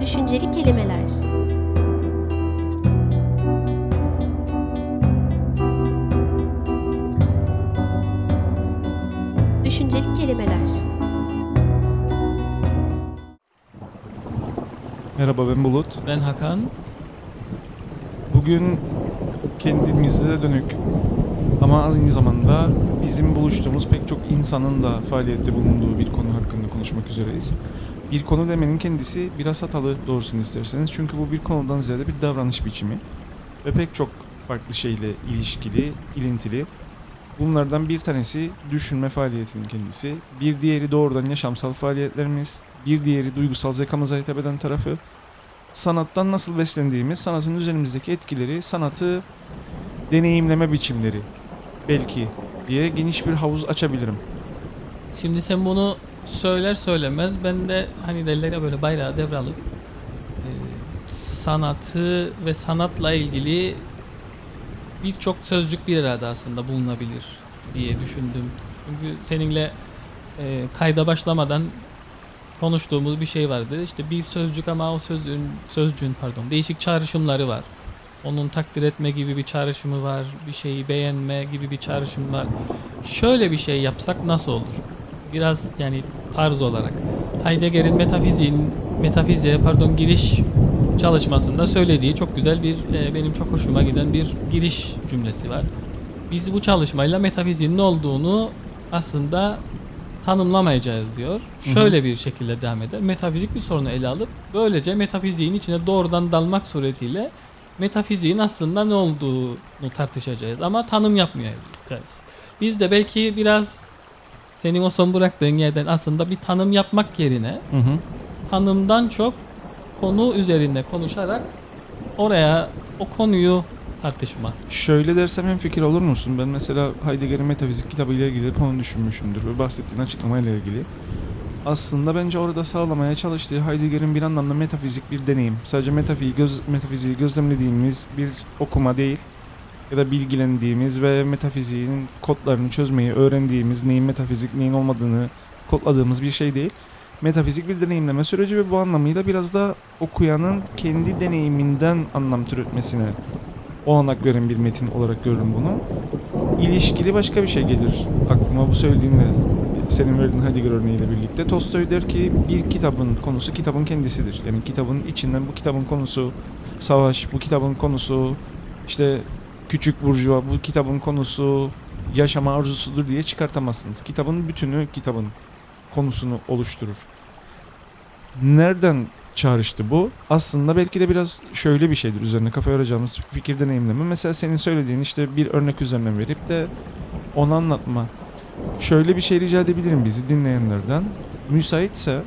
Düşünceli kelimeler. Düşünceli kelimeler. Merhaba ben Bulut. Ben Hakan. Bugün kendimize dönük ama aynı zamanda bizim buluştuğumuz pek çok insanın da faaliyette bulunduğu bir konu hakkında konuşmak üzereyiz. Bir konu demenin kendisi biraz hatalı doğrusunu isterseniz. Çünkü bu bir konudan ziyade bir davranış biçimi. Ve pek çok farklı şeyle ilişkili, ilintili. Bunlardan bir tanesi düşünme faaliyetinin kendisi. Bir diğeri doğrudan yaşamsal faaliyetlerimiz. Bir diğeri duygusal zekamıza hitap eden tarafı. Sanattan nasıl beslendiğimiz, sanatın üzerimizdeki etkileri, sanatı deneyimleme biçimleri belki diye geniş bir havuz açabilirim. Şimdi sen bunu söyler söylemez ben de hani derler böyle bayrağı devralıp e, sanatı ve sanatla ilgili birçok sözcük bir arada aslında bulunabilir diye düşündüm. Çünkü seninle e, kayda başlamadan konuştuğumuz bir şey vardı. İşte bir sözcük ama o sözcüğün, sözcüğün pardon değişik çağrışımları var. Onun takdir etme gibi bir çağrışımı var. Bir şeyi beğenme gibi bir çağrışım var. Şöyle bir şey yapsak nasıl olur? Biraz yani tarz olarak. Heidegger'in metafiziğin metafiziğe pardon giriş çalışmasında söylediği çok güzel bir e, benim çok hoşuma giden bir giriş cümlesi var. Biz bu çalışmayla metafiziğin ne olduğunu aslında tanımlamayacağız diyor. Şöyle bir şekilde devam eder. Metafizik bir sorunu ele alıp böylece metafiziğin içine doğrudan dalmak suretiyle metafiziğin aslında ne olduğunu tartışacağız ama tanım yapmayacağız. Biz de belki biraz senin o son bıraktığın yerden aslında bir tanım yapmak yerine Hı hı. tanımdan çok konu üzerinde konuşarak oraya o konuyu tartışma. Şöyle dersem hem fikir olur musun? Ben mesela Heidegger'in metafizik kitabıyla ilgili hep onu düşünmüşümdür ve bahsettiğin açıklamayla ilgili. Aslında bence orada sağlamaya çalıştığı Heidegger'in bir anlamda metafizik bir deneyim. Sadece metafiziği, göz, metafiziği gözlemlediğimiz bir okuma değil ya da bilgilendiğimiz ve metafiziğin kodlarını çözmeyi öğrendiğimiz, neyin metafizik, neyin olmadığını kodladığımız bir şey değil. Metafizik bir deneyimleme süreci ve bu anlamıyla biraz da okuyanın kendi deneyiminden anlam türetmesine olanak veren bir metin olarak görürüm bunu. İlişkili başka bir şey gelir aklıma bu söylediğinle senin verdiğin Heidegger örneğiyle birlikte. Tolstoy der ki bir kitabın konusu kitabın kendisidir. Yani kitabın içinden bu kitabın konusu savaş, bu kitabın konusu işte küçük burjuva, bu kitabın konusu yaşama arzusudur diye çıkartamazsınız. Kitabın bütünü kitabın konusunu oluşturur. Nereden çağrıştı bu? Aslında belki de biraz şöyle bir şeydir üzerine kafa yoracağımız fikir deneyimleme. Mesela senin söylediğin işte bir örnek üzerinden verip de onu anlatma. Şöyle bir şey rica edebilirim bizi dinleyenlerden. Müsaitse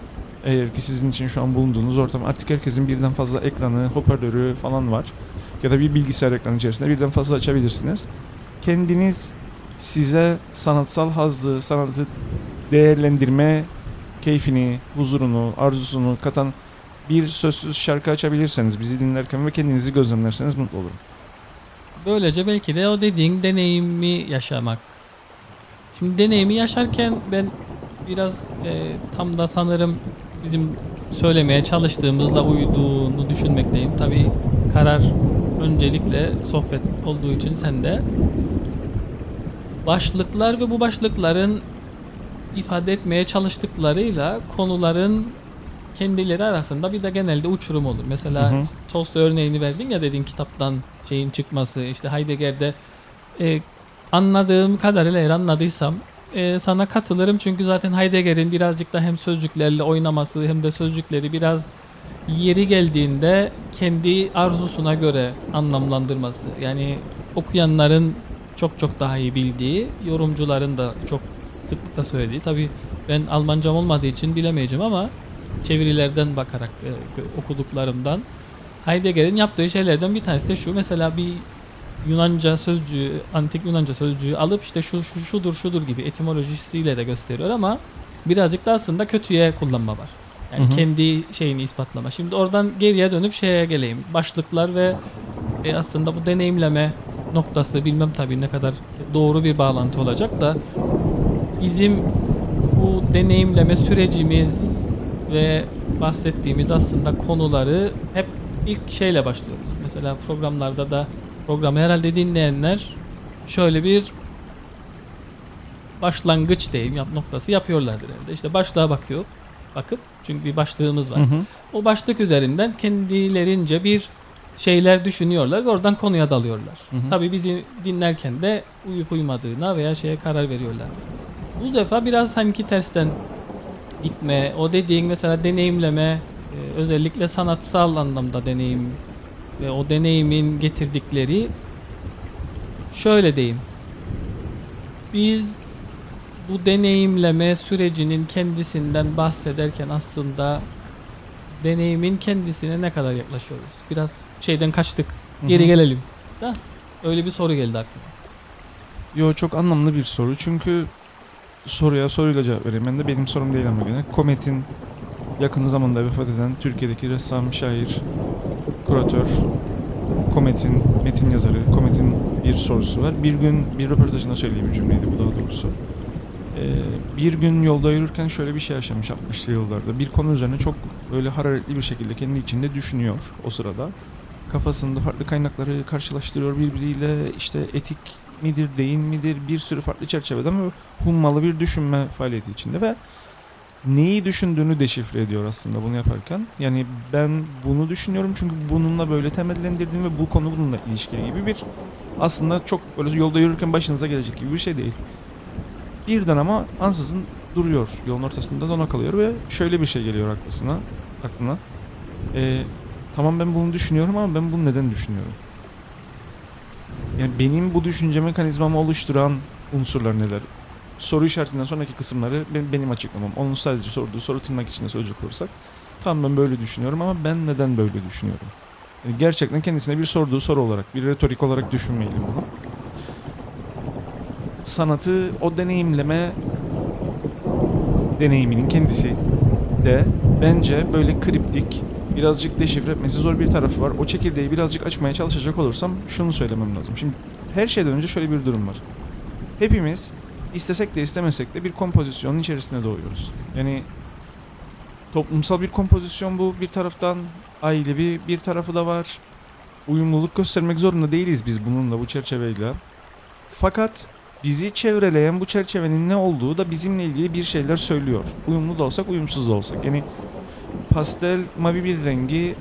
eğer ki sizin için şu an bulunduğunuz ortam artık herkesin birden fazla ekranı, hoparlörü falan var. Ya da bir bilgisayar ekranı içerisinde birden fazla açabilirsiniz. Kendiniz size sanatsal hazzı, sanatı değerlendirme keyfini, huzurunu, arzusunu katan bir sözsüz şarkı açabilirseniz bizi dinlerken ve kendinizi gözlemlerseniz mutlu olurum. Böylece belki de o dediğin deneyimi yaşamak. Şimdi deneyimi yaşarken ben biraz e, tam da sanırım bizim söylemeye çalıştığımızla uyduğunu düşünmekteyim. Tabii karar öncelikle sohbet olduğu için sende. Başlıklar ve bu başlıkların ifade etmeye çalıştıklarıyla konuların kendileri arasında bir de genelde uçurum olur. Mesela Hı hı. Tolstoy örneğini verdin ya dediğin kitaptan şeyin çıkması işte Heidegger'de e, anladığım kadarıyla eğer anladıysam e, sana katılırım çünkü zaten Heidegger'in birazcık da hem sözcüklerle oynaması hem de sözcükleri biraz yeri geldiğinde kendi arzusuna göre anlamlandırması. Yani okuyanların çok çok daha iyi bildiği, yorumcuların da çok sıklıkla söylediği. Tabii ben Almancam olmadığı için bilemeyeceğim ama çevirilerden bakarak e, okuduklarımdan Heidegger'in yaptığı şeylerden bir tanesi de şu. Mesela bir Yunanca sözcüğü, antik Yunanca sözcüğü alıp işte şu, şu şudur şudur gibi etimolojisiyle de gösteriyor ama birazcık da aslında kötüye kullanma var. Yani Hı hı. kendi şeyini ispatlama. Şimdi oradan geriye dönüp şeye geleyim. Başlıklar ve e, aslında bu deneyimleme noktası bilmem tabii ne kadar doğru bir bağlantı olacak da bizim bu deneyimleme sürecimiz ve bahsettiğimiz aslında konuları hep ilk şeyle başlıyoruz. Mesela programlarda da programı herhalde dinleyenler şöyle bir başlangıç diyeyim yap noktası yapıyorlardır herhalde. İşte başlığa bakıyor. Bakıp çünkü bir başlığımız var. Hı hı. O başlık üzerinden kendilerince bir şeyler düşünüyorlar ve oradan konuya dalıyorlar. Hı hı. Tabii bizi dinlerken de uyup uymadığına veya şeye karar veriyorlar. Bu defa biraz sanki tersten gitme, o dediğin mesela deneyimleme, e, özellikle sanatsal anlamda deneyim ve o deneyimin getirdikleri şöyle diyeyim. Biz bu deneyimleme sürecinin kendisinden bahsederken aslında deneyimin kendisine ne kadar yaklaşıyoruz? Biraz şeyden kaçtık. Geri hı. gelelim. Da öyle bir soru geldi aklıma. Yo çok anlamlı bir soru çünkü soruya soruyla cevap vereyim. Ben de benim sorum değil ama gene. Komet'in yakın zamanda vefat eden Türkiye'deki ressam, şair, kuratör, Komet'in metin yazarı, Komet'in bir sorusu var. Bir gün bir röportajında söylediği bir cümleydi bu daha doğrusu. Ee, bir gün yolda yürürken şöyle bir şey yaşamış 60'lı yıllarda. Bir konu üzerine çok böyle hararetli bir şekilde kendi içinde düşünüyor o sırada. Kafasında farklı kaynakları karşılaştırıyor birbiriyle işte etik midir değil midir bir sürü farklı çerçeveden ve hummalı bir düşünme faaliyeti içinde ve neyi düşündüğünü deşifre ediyor aslında bunu yaparken. Yani ben bunu düşünüyorum çünkü bununla böyle temellendirdim ve bu konu bununla ilişkili gibi bir aslında çok böyle yolda yürürken başınıza gelecek gibi bir şey değil. Birden ama ansızın duruyor yolun ortasında dona kalıyor ve şöyle bir şey geliyor aklına. aklına. Ee, tamam ben bunu düşünüyorum ama ben bunu neden düşünüyorum? Yani benim bu düşünce mekanizmamı oluşturan unsurlar neler? Soru işaretinden sonraki kısımları ben- benim açıklamam. Onun sadece sorduğu soru tırnak içinde söyleyecek olursak. Tamam ben böyle düşünüyorum ama ben neden böyle düşünüyorum? Yani gerçekten kendisine bir sorduğu soru olarak, bir retorik olarak düşünmeyelim bunu. Sanatı o deneyimleme deneyiminin kendisi de bence böyle kriptik, birazcık deşifre etmesi zor bir tarafı var. O çekirdeği birazcık açmaya çalışacak olursam şunu söylemem lazım. Şimdi her şeyden önce şöyle bir durum var. Hepimiz istesek de istemesek de bir kompozisyonun içerisine doğuyoruz. Yani toplumsal bir kompozisyon bu. Bir taraftan ailevi bir tarafı da var. Uyumluluk göstermek zorunda değiliz biz bununla bu çerçeveyle. Fakat bizi çevreleyen bu çerçevenin ne olduğu da bizimle ilgili bir şeyler söylüyor. Uyumlu da olsak, uyumsuz da olsak. Yani pastel mavi bir rengi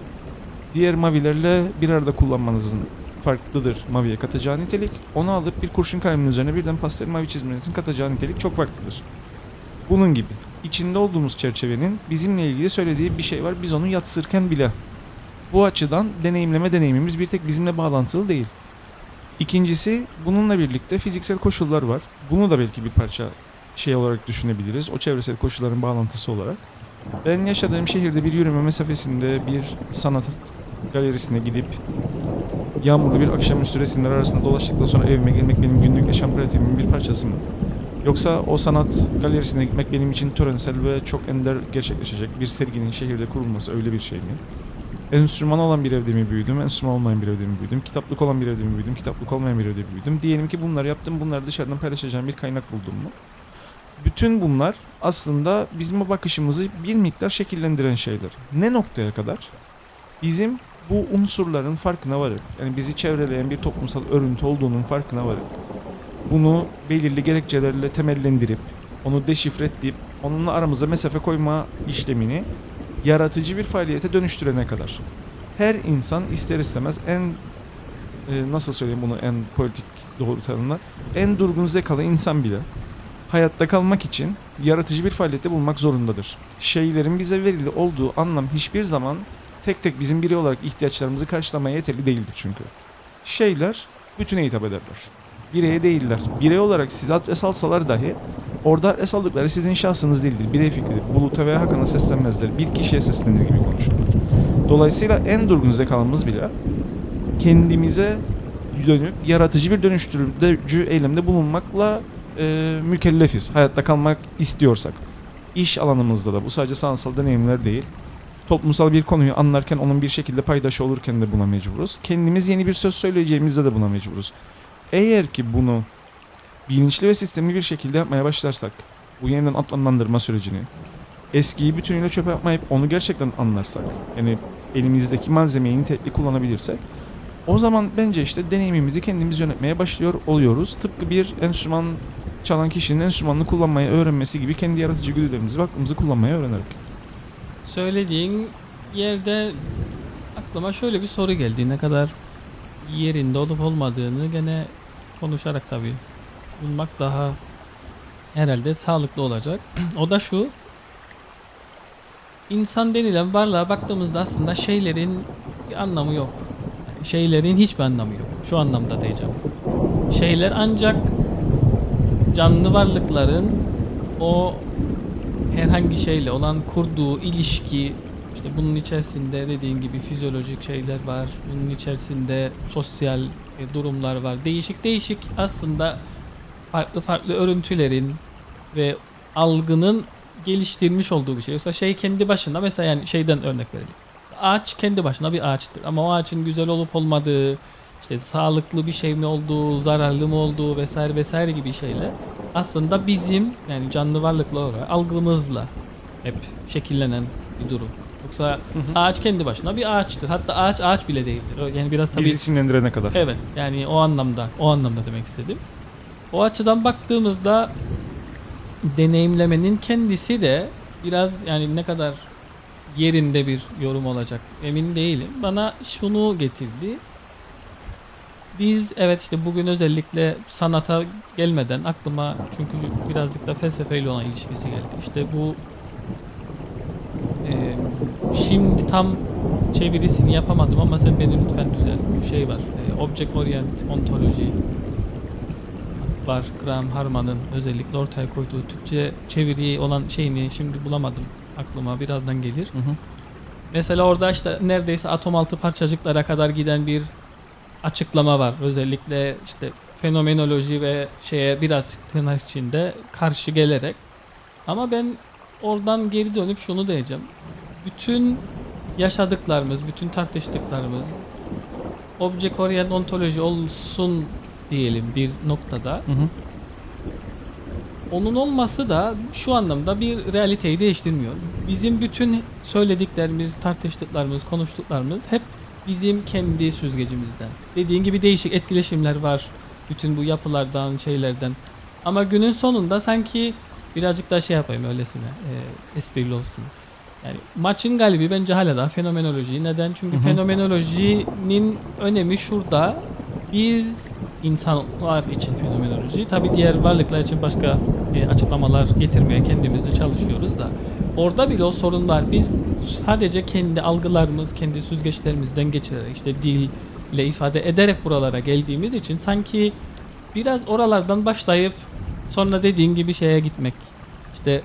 diğer mavilerle bir arada kullanmanızın farklıdır maviye katacağı nitelik. Onu alıp bir kurşun kalemin üzerine birden pastel mavi çizmenizin katacağı nitelik çok farklıdır. Bunun gibi. İçinde olduğumuz çerçevenin bizimle ilgili söylediği bir şey var. Biz onu yatsırken bile. Bu açıdan deneyimleme deneyimimiz bir tek bizimle bağlantılı değil. İkincisi bununla birlikte fiziksel koşullar var. Bunu da belki bir parça şey olarak düşünebiliriz. O çevresel koşulların bağlantısı olarak. Ben yaşadığım şehirde bir yürüme mesafesinde bir sanat galerisine gidip yağmurlu bir akşamüstü resimler arasında dolaştıktan sonra evime gelmek benim günlük yaşam pratiğimin bir parçası mı? Yoksa o sanat galerisine gitmek benim için törensel ve çok ender gerçekleşecek bir serginin şehirde kurulması öyle bir şey mi? Enstrüman olan bir evde mi büyüdüm, enstrüman olmayan bir evde mi büyüdüm, kitaplık olan bir evde mi büyüdüm, kitaplık olmayan bir evde mi büyüdüm? Diyelim ki bunları yaptım, bunları dışarıdan paylaşacağım bir kaynak buldum mu? Bütün bunlar aslında bizim bakışımızı bir miktar şekillendiren şeyler. Ne noktaya kadar? Bizim bu unsurların farkına varıp, yani bizi çevreleyen bir toplumsal örüntü olduğunun farkına varıp, bunu belirli gerekçelerle temellendirip, onu deşifre edip, onunla aramıza mesafe koyma işlemini yaratıcı bir faaliyete dönüştürene kadar. Her insan ister istemez en e, nasıl söyleyeyim bunu en politik doğru tanımla en durgun zekalı insan bile hayatta kalmak için yaratıcı bir faaliyette bulunmak zorundadır. Şeylerin bize verili olduğu anlam hiçbir zaman tek tek bizim birey olarak ihtiyaçlarımızı karşılamaya yeterli değildir çünkü. Şeyler bütüne hitap ederler. Bireye değiller. Birey olarak size adres alsalar dahi orada adres aldıkları sizin şahsınız değildir. Birey fikridir. Buluta veya Hakan'a seslenmezler. Bir kişiye seslenir gibi konuşurlar. Dolayısıyla en durgun zekalımız bile kendimize dönüp yaratıcı bir dönüştürücü eylemde bulunmakla e, mükellefiz. Hayatta kalmak istiyorsak. İş alanımızda da bu sadece sanatsal deneyimler değil. Toplumsal bir konuyu anlarken onun bir şekilde paydaşı olurken de buna mecburuz. Kendimiz yeni bir söz söyleyeceğimizde de buna mecburuz. Eğer ki bunu bilinçli ve sistemli bir şekilde yapmaya başlarsak, bu yeniden anlamlandırma sürecini, eskiyi bütünüyle çöpe yapmayıp onu gerçekten anlarsak, yani elimizdeki malzemeyi nitelikli kullanabilirsek, o zaman bence işte deneyimimizi kendimiz yönetmeye başlıyor oluyoruz. Tıpkı bir enstrüman çalan kişinin enstrümanını kullanmayı öğrenmesi gibi kendi yaratıcı güdülerimizi aklımızı kullanmayı öğrenerek. Söylediğin yerde aklıma şöyle bir soru geldi. Ne kadar yerinde olup olmadığını gene konuşarak tabii bulmak daha herhalde sağlıklı olacak. o da şu. İnsan denilen varlığa baktığımızda aslında şeylerin bir anlamı yok. Şeylerin hiçbir anlamı yok. Şu anlamda diyeceğim. Şeyler ancak canlı varlıkların o herhangi şeyle olan kurduğu ilişki işte bunun içerisinde dediğin gibi fizyolojik şeyler var. Bunun içerisinde sosyal e, durumlar var. Değişik değişik aslında farklı farklı örüntülerin ve algının geliştirmiş olduğu bir şey. Yoksa şey kendi başına mesela yani şeyden örnek verelim. Ağaç kendi başına bir ağaçtır ama o ağaçın güzel olup olmadığı, işte sağlıklı bir şey mi olduğu, zararlı mı olduğu vesaire vesaire gibi şeyler aslında bizim yani canlı varlıklar olarak algımızla hep şekillenen bir durum. Yoksa ağaç kendi başına bir ağaçtır. Hatta ağaç ağaç bile değildir. Yani biraz tabii Biz isimlendirene kadar. Evet yani o anlamda o anlamda demek istedim. O açıdan baktığımızda deneyimlemenin kendisi de biraz yani ne kadar yerinde bir yorum olacak emin değilim. Bana şunu getirdi. Biz evet işte bugün özellikle sanata gelmeden aklıma çünkü birazcık da felsefeyle olan ilişkisi geldi. İşte bu e, şimdi tam çevirisini yapamadım ama sen beni lütfen düzelt. Bir şey var. E, Object Orient Ontology var. Graham Harman'ın özellikle ortaya koyduğu Türkçe çeviri olan şeyini şimdi bulamadım. Aklıma birazdan gelir. Hı hı. Mesela orada işte neredeyse atom altı parçacıklara kadar giden bir açıklama var. Özellikle işte fenomenoloji ve şeye birazcık tırnak içinde karşı gelerek. Ama ben oradan geri dönüp şunu diyeceğim. Bütün yaşadıklarımız, bütün tartıştıklarımız object orient ontoloji olsun diyelim bir noktada. Hı hı. Onun olması da şu anlamda bir realiteyi değiştirmiyor. Bizim bütün söylediklerimiz, tartıştıklarımız, konuştuklarımız hep bizim kendi süzgecimizden. Dediğin gibi değişik etkileşimler var. Bütün bu yapılardan, şeylerden. Ama günün sonunda sanki birazcık daha şey yapayım öylesine. E, esprili olsun. Yani maçın galibi bence hala da fenomenoloji. Neden? Çünkü fenomenolojinin önemi şurada. Biz insanlar için fenomenoloji, tabi diğer varlıklar için başka e, açıklamalar getirmeye kendimizi çalışıyoruz da orada bile o sorun var. Biz sadece kendi algılarımız, kendi süzgeçlerimizden geçirerek işte dille ifade ederek buralara geldiğimiz için sanki biraz oralardan başlayıp sonra dediğin gibi şeye gitmek. İşte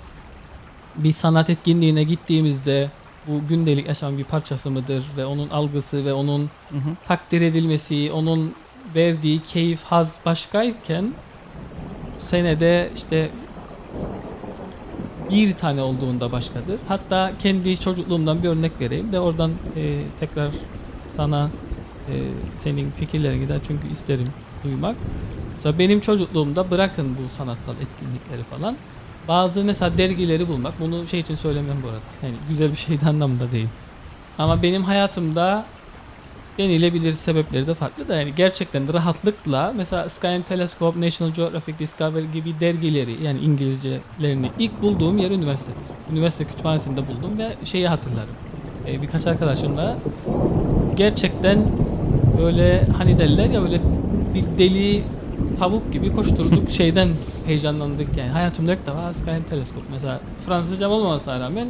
bir sanat etkinliğine gittiğimizde bu gündelik yaşam bir parçası mıdır ve onun algısı ve onun Hı hı. takdir edilmesi, onun verdiği keyif, haz başkayken senede işte bir tane olduğunda başkadır. Hatta kendi çocukluğumdan bir örnek vereyim de oradan e, tekrar sana e, senin fikirlerine gider çünkü isterim duymak. Mesela benim çocukluğumda bırakın bu sanatsal etkinlikleri falan. Bazı mesela dergileri bulmak, bunu şey için söylemem bu arada. Yani güzel bir şeyden anlamda değil. Ama benim hayatımda denilebilir sebepleri de farklı da yani gerçekten rahatlıkla mesela Sky and Telescope, National Geographic Discovery gibi dergileri yani İngilizcelerini ilk bulduğum yer üniversite. Üniversite kütüphanesinde buldum ve şeyi hatırlarım. Ee, birkaç arkadaşımla gerçekten böyle hani derler ya böyle bir deli tavuk gibi koşturduk şeyden heyecanlandık yani hayatımda ilk defa Sky and Telescope mesela Fransızcam olmamasına rağmen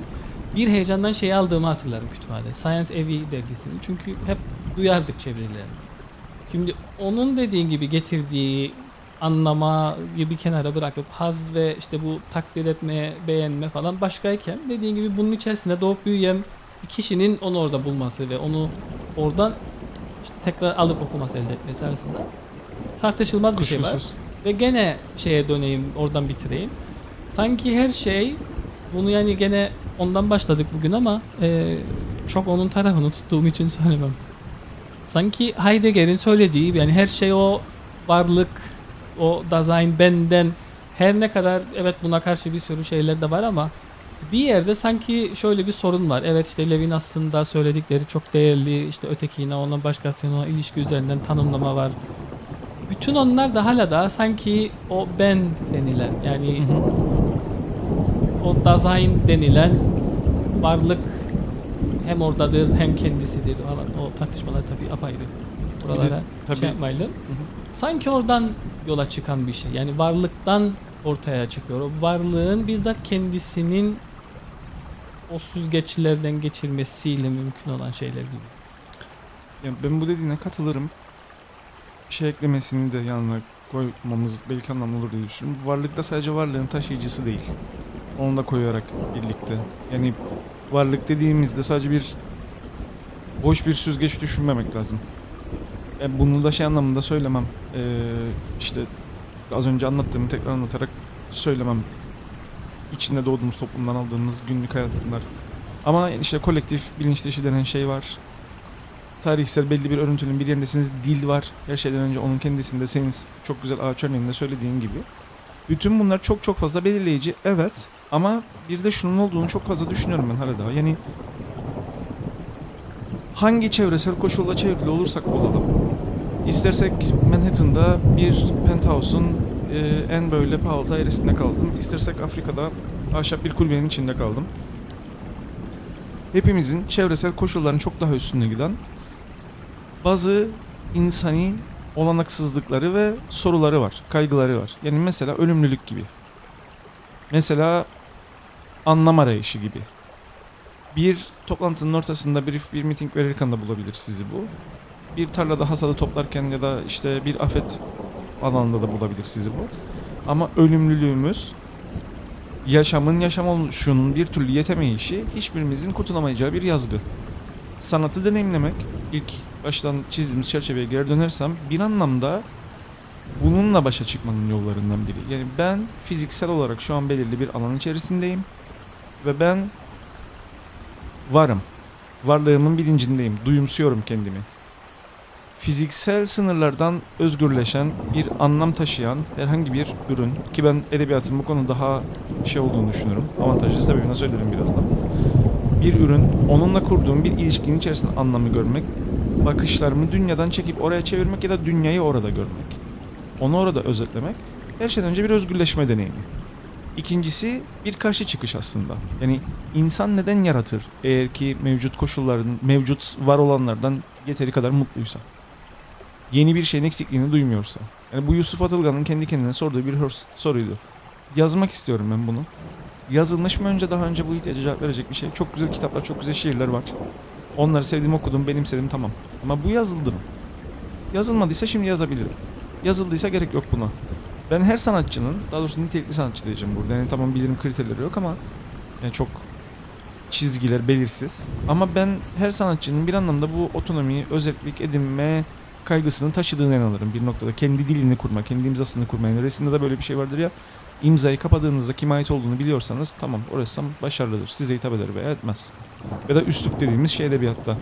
bir heyecandan şey aldığımı hatırlarım kütüphanede. Science Evi dergisini. Çünkü hep duyardık çevirilerini. Şimdi onun dediğin gibi getirdiği anlama gibi kenara bırakıp haz ve işte bu takdir etme, beğenme falan başkayken dediğin gibi bunun içerisinde doğup büyüyen bir kişinin onu orada bulması ve onu oradan işte tekrar alıp okuması elde etmesi arasında tartışılmaz bir şey var. Ve gene şeye döneyim, oradan bitireyim. Sanki her şey, bunu yani gene ondan başladık bugün ama e, çok onun tarafını tuttuğum için söylemem. Sanki Heidegger'in söylediği yani her şey o varlık, o Dasein benden her ne kadar evet buna karşı bir sürü şeyler de var ama bir yerde sanki şöyle bir sorun var. Evet işte Levin aslında söyledikleri çok değerli. işte ötekine ona başkasına ona ilişki üzerinden tanımlama var. Bütün onlar da hala da sanki o ben denilen yani o Dasein denilen varlık hem oradadır hem kendisidir falan. O tartışmalar tabii apayrı. Buralara tabii- şey yapmayalım. Sanki oradan yola çıkan bir şey. Yani varlıktan ortaya çıkıyor. O varlığın bizzat kendisinin o süzgeçlerden geçirmesiyle mümkün olan şeyler gibi. Yani ben bu dediğine katılırım. Bir şey eklemesini de yanına koymamız belki anlamlı olur diye düşünüyorum. Varlıkta sadece varlığın taşıyıcısı değil. Onu da koyarak birlikte. Yani varlık dediğimizde sadece bir boş bir süzgeç düşünmemek lazım. E bunu da şey anlamında söylemem. Ee, işte az önce anlattığımı tekrar anlatarak söylemem. İçinde doğduğumuz toplumdan aldığımız günlük hayatlar. Ama işte kolektif bilinç dışı denen şey var tarihsel belli bir örüntünün bir yerindesiniz. Dil var. Her şeyden önce onun kendisinde senin çok güzel ağaç örneğinde söylediğin gibi. Bütün bunlar çok çok fazla belirleyici. Evet. Ama bir de şunun olduğunu çok fazla düşünüyorum ben hala daha. Yani hangi çevresel koşulla çevrili olursak olalım. İstersek Manhattan'da bir penthouse'un e, en böyle pahalı dairesinde kaldım. İstersek Afrika'da ahşap bir kulübenin içinde kaldım. Hepimizin çevresel koşulların çok daha üstünde giden bazı insani olanaksızlıkları ve soruları var, kaygıları var. Yani mesela ölümlülük gibi. Mesela anlam arayışı gibi. Bir toplantının ortasında bir, bir meeting verirken de bulabilir sizi bu. Bir tarlada hasadı toplarken ya da işte bir afet alanında da bulabilir sizi bu. Ama ölümlülüğümüz yaşamın yaşam oluşunun bir türlü yetemeyişi hiçbirimizin kurtulamayacağı bir yazgı. Sanatı deneyimlemek ilk baştan çizdiğimiz çerçeveye geri dönersem bir anlamda bununla başa çıkmanın yollarından biri. Yani ben fiziksel olarak şu an belirli bir alan içerisindeyim ve ben varım. Varlığımın bilincindeyim. Duyumsuyorum kendimi. Fiziksel sınırlardan özgürleşen, bir anlam taşıyan herhangi bir ürün ki ben edebiyatın bu konuda daha şey olduğunu düşünüyorum. Avantajlı sebebini söylerim birazdan. Bir ürün, onunla kurduğum bir ilişkinin içerisinde anlamı görmek, bakışlarımı dünyadan çekip oraya çevirmek ya da dünyayı orada görmek. Onu orada özetlemek her şeyden önce bir özgürleşme deneyimi. İkincisi bir karşı çıkış aslında. Yani insan neden yaratır eğer ki mevcut koşulların, mevcut var olanlardan yeteri kadar mutluysa? Yeni bir şeyin eksikliğini duymuyorsa. Yani bu Yusuf Atılgan'ın kendi kendine sorduğu bir soruydu. Yazmak istiyorum ben bunu. Yazılmış mı önce daha önce bu ihtiyaca cevap verecek bir şey. Çok güzel kitaplar, çok güzel şiirler var. Onları sevdim okudum, benimsedim tamam. Ama bu yazıldı mı? Yazılmadıysa şimdi yazabilirim. Yazıldıysa gerek yok buna. Ben her sanatçının, daha doğrusu nitelikli sanatçı diyeceğim burada. Yani tamam bilirim kriterleri yok ama yani çok çizgiler belirsiz. Ama ben her sanatçının bir anlamda bu otonomiyi, özellik edinme kaygısını taşıdığına inanırım bir noktada. Kendi dilini kurma, kendi imzasını kurma. Yani resimde de böyle bir şey vardır ya. imzayı kapadığınızda kime ait olduğunu biliyorsanız tamam o ressam başarılıdır. Size hitap eder veya etmez. Ya da üslup dediğimiz şey edebiyatta.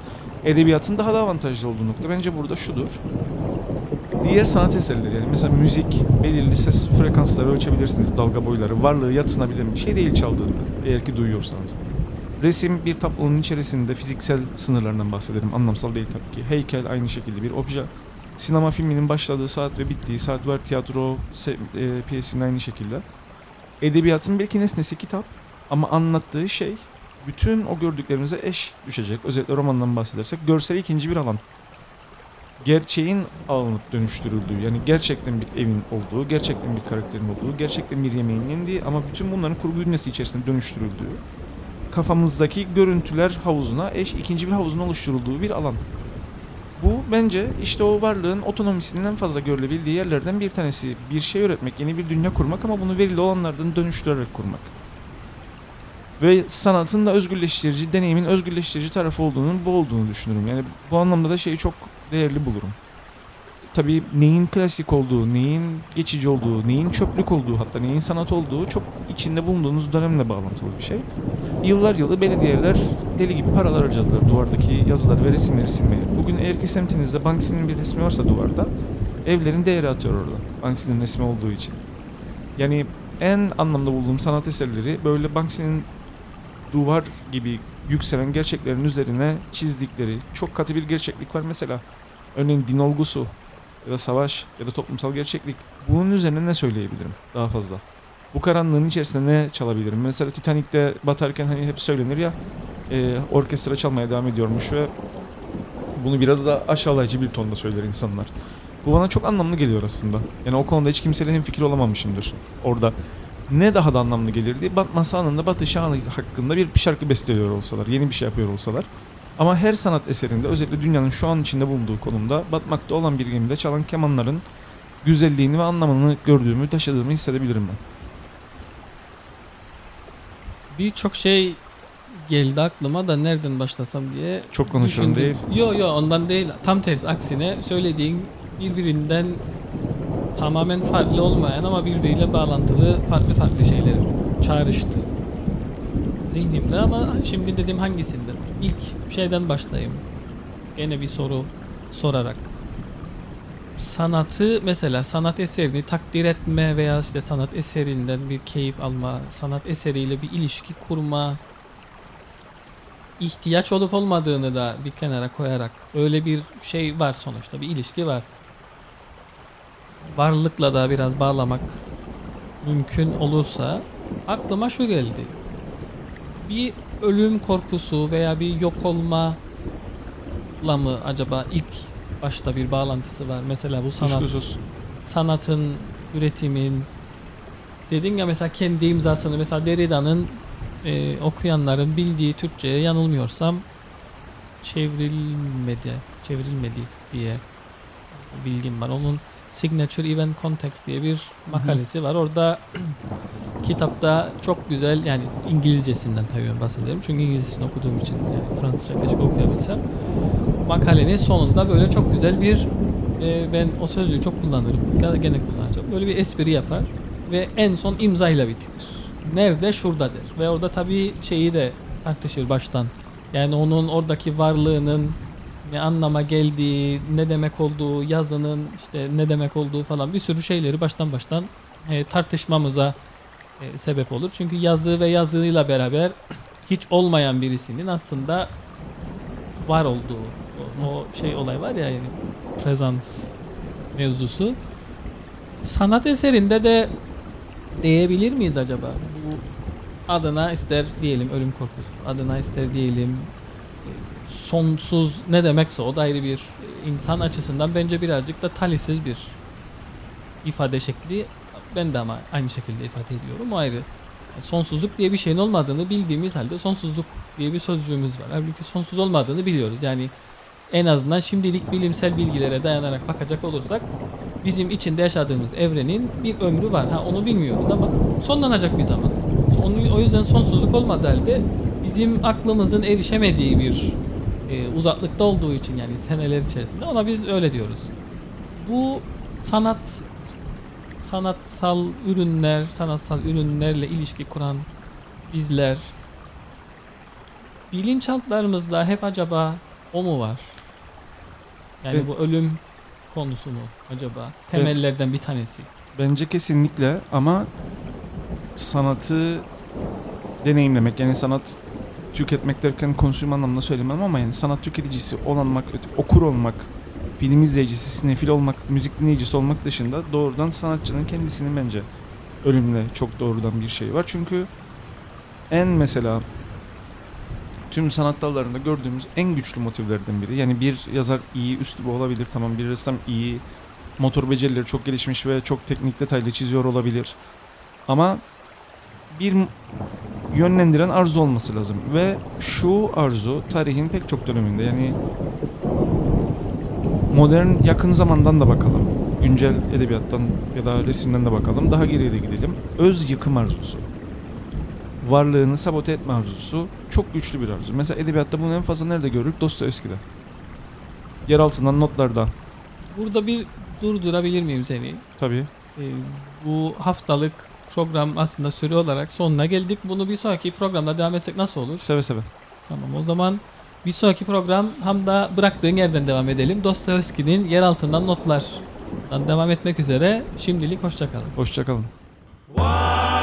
Edebiyatın daha da avantajlı olduğu nokta bence burada şudur. Diğer sanat eserleri yani mesela müzik belirli ses frekansları ölçebilirsiniz. Dalga boyları, varlığı yatsınabilen bir şey değil çaldığında eğer ki duyuyorsanız. Resim bir tablonun içerisinde fiziksel sınırlarından bahsederim. Anlamsal değil tabii ki. Heykel aynı şekilde bir obje. Sinema filminin başladığı saat ve bittiği saat var. Tiyatro se- e, piyesinin aynı şekilde. Edebiyatın belki nesnesi kitap ama anlattığı şey bütün o gördüklerimize eş düşecek. Özellikle romandan bahsedersek görsel ikinci bir alan. Gerçeğin alınıp dönüştürüldüğü yani gerçekten bir evin olduğu, gerçekten bir karakterin olduğu, gerçekten bir yemeğin yendiği ama bütün bunların kurgu dünyası içerisinde dönüştürüldüğü kafamızdaki görüntüler havuzuna eş ikinci bir havuzun oluşturulduğu bir alan. Bu bence işte o varlığın otonomisinin en fazla görülebildiği yerlerden bir tanesi. Bir şey üretmek, yeni bir dünya kurmak ama bunu verili olanlardan dönüştürerek kurmak. Ve sanatın da özgürleştirici, deneyimin özgürleştirici tarafı olduğunun bu olduğunu düşünürüm. Yani bu anlamda da şeyi çok değerli bulurum. Tabii neyin klasik olduğu, neyin geçici olduğu, neyin çöplük olduğu hatta neyin sanat olduğu çok içinde bulunduğunuz dönemle bağlantılı bir şey. Yıllar yılı belediyeler deli gibi paralar harcadılar duvardaki yazılar ve resimleri silmeye. Bugün eğer ki semtinizde Banksy'nin bir resmi varsa duvarda evlerin değeri atıyor orada. Banksy'nin resmi olduğu için. Yani en anlamda bulduğum sanat eserleri böyle Banksy'nin duvar gibi yükselen gerçeklerin üzerine çizdikleri çok katı bir gerçeklik var mesela. Örneğin din olgusu ya da savaş ya da toplumsal gerçeklik. Bunun üzerine ne söyleyebilirim daha fazla? Bu karanlığın içerisinde ne çalabilirim? Mesela Titanic'te batarken hani hep söylenir ya e, orkestra çalmaya devam ediyormuş ve bunu biraz da aşağılayıcı bir tonda söyler insanlar. Bu bana çok anlamlı geliyor aslında. Yani o konuda hiç kimseyle hemfikir olamamışımdır orada. Ne daha da anlamlı gelirdi? Batması anında Batı Şahı hakkında bir şarkı besteliyor olsalar, yeni bir şey yapıyor olsalar. Ama her sanat eserinde özellikle dünyanın şu an içinde bulunduğu konumda batmakta olan bir gemide çalan kemanların güzelliğini ve anlamını gördüğümü, taşıdığımı hissedebilirim ben. Birçok şey geldi aklıma da nereden başlasam diye Çok konuşuyorum değil. Yo yo ondan değil. Tam tersi aksine söylediğin birbirinden tamamen farklı olmayan ama birbiriyle bağlantılı farklı farklı şeyler çağrıştı zihnimde ama şimdi dedim hangisinden? İlk şeyden başlayayım. Gene bir soru sorarak. Sanatı mesela sanat eserini takdir etme veya işte sanat eserinden bir keyif alma, sanat eseriyle bir ilişki kurma ihtiyaç olup olmadığını da bir kenara koyarak öyle bir şey var sonuçta bir ilişki var. Varlıkla da biraz bağlamak mümkün olursa aklıma şu geldi. Bir ölüm korkusu veya bir yok olma mı acaba ilk başta bir bağlantısı var. Mesela bu sanat Kuşkusuz. sanatın, üretimin dedin ya mesela kendi imzasını mesela Derrida'nın e, okuyanların bildiği Türkçe'ye yanılmıyorsam çevrilmedi, çevrilmedi diye bilgim var. Onun Signature Event Context diye bir makalesi var. Orada kitapta çok güzel yani İngilizcesinden tabii bahsediyorum. Çünkü İngilizcesini okuduğum için yani Fransızca keşke okuyabilsem. Makalenin sonunda böyle çok güzel bir e, ben o sözcüğü çok kullanırım. Gene kullanacağım. Böyle bir espri yapar ve en son imzayla bitirir. Nerede? Şurada. Ve orada tabii şeyi de tartışır baştan. Yani onun oradaki varlığının ne anlama geldiği, ne demek olduğu, yazının işte ne demek olduğu falan bir sürü şeyleri baştan baştan e, tartışmamıza e, sebep olur. Çünkü yazı ve yazıyla beraber hiç olmayan birisinin aslında var olduğu o, o şey olay var ya yani prezans mevzusu. Sanat eserinde de diyebilir miyiz acaba? Bu adına ister diyelim ölüm korkusu, adına ister diyelim e, sonsuz ne demekse o da ayrı bir e, insan açısından bence birazcık da talihsiz bir ifade şekli. Ben de ama aynı şekilde ifade ediyorum. O ayrı. Yani sonsuzluk diye bir şeyin olmadığını bildiğimiz halde sonsuzluk diye bir sözcüğümüz var. Halbuki sonsuz olmadığını biliyoruz. Yani en azından şimdilik bilimsel bilgilere dayanarak bakacak olursak bizim içinde yaşadığımız evrenin bir ömrü var. Ha onu bilmiyoruz ama sonlanacak bir zaman. O yüzden sonsuzluk olmadığı halde bizim aklımızın erişemediği bir e, uzaklıkta olduğu için yani seneler içerisinde ona biz öyle diyoruz. Bu sanat sanatsal ürünler, sanatsal ürünlerle ilişki kuran bizler bilinçaltlarımızda hep acaba o mu var? Yani Evet. bu ölüm konusu mu acaba? Temellerden bir tanesi. Bence kesinlikle ama sanatı deneyimlemek yani sanat tüketmek derken konsüm anlamında söylemem ama yani sanat tüketicisi olmak, öte- okur olmak, film izleyicisi, sinefil olmak, müzik dinleyicisi olmak dışında doğrudan sanatçının kendisinin bence ölümle çok doğrudan bir şey var. Çünkü en mesela tüm sanat dallarında gördüğümüz en güçlü motivlerden biri. Yani bir yazar iyi üslubu olabilir tamam bir ressam iyi motor becerileri çok gelişmiş ve çok teknik detaylı çiziyor olabilir. Ama bir yönlendiren arzu olması lazım ve şu arzu tarihin pek çok döneminde yani modern yakın zamandan da bakalım. Güncel edebiyattan ya da resimden de bakalım. Daha geriye de gidelim. Öz yıkım arzusu. Varlığını sabote etme arzusu çok güçlü bir arzu. Mesela edebiyatta bunu en fazla nerede görürük? Dostoyevski'de. Yer altından notlarda. Burada bir durdurabilir miyim seni? Tabii. Ee, bu haftalık program aslında süre olarak sonuna geldik. Bunu bir sonraki programda devam etsek nasıl olur? Seve seve. Tamam o zaman bir sonraki program hem da bıraktığın yerden devam edelim. Dostoyevski'nin yer altından notlar devam etmek üzere. Şimdilik hoşçakalın. Hoşçakalın. Düşünceli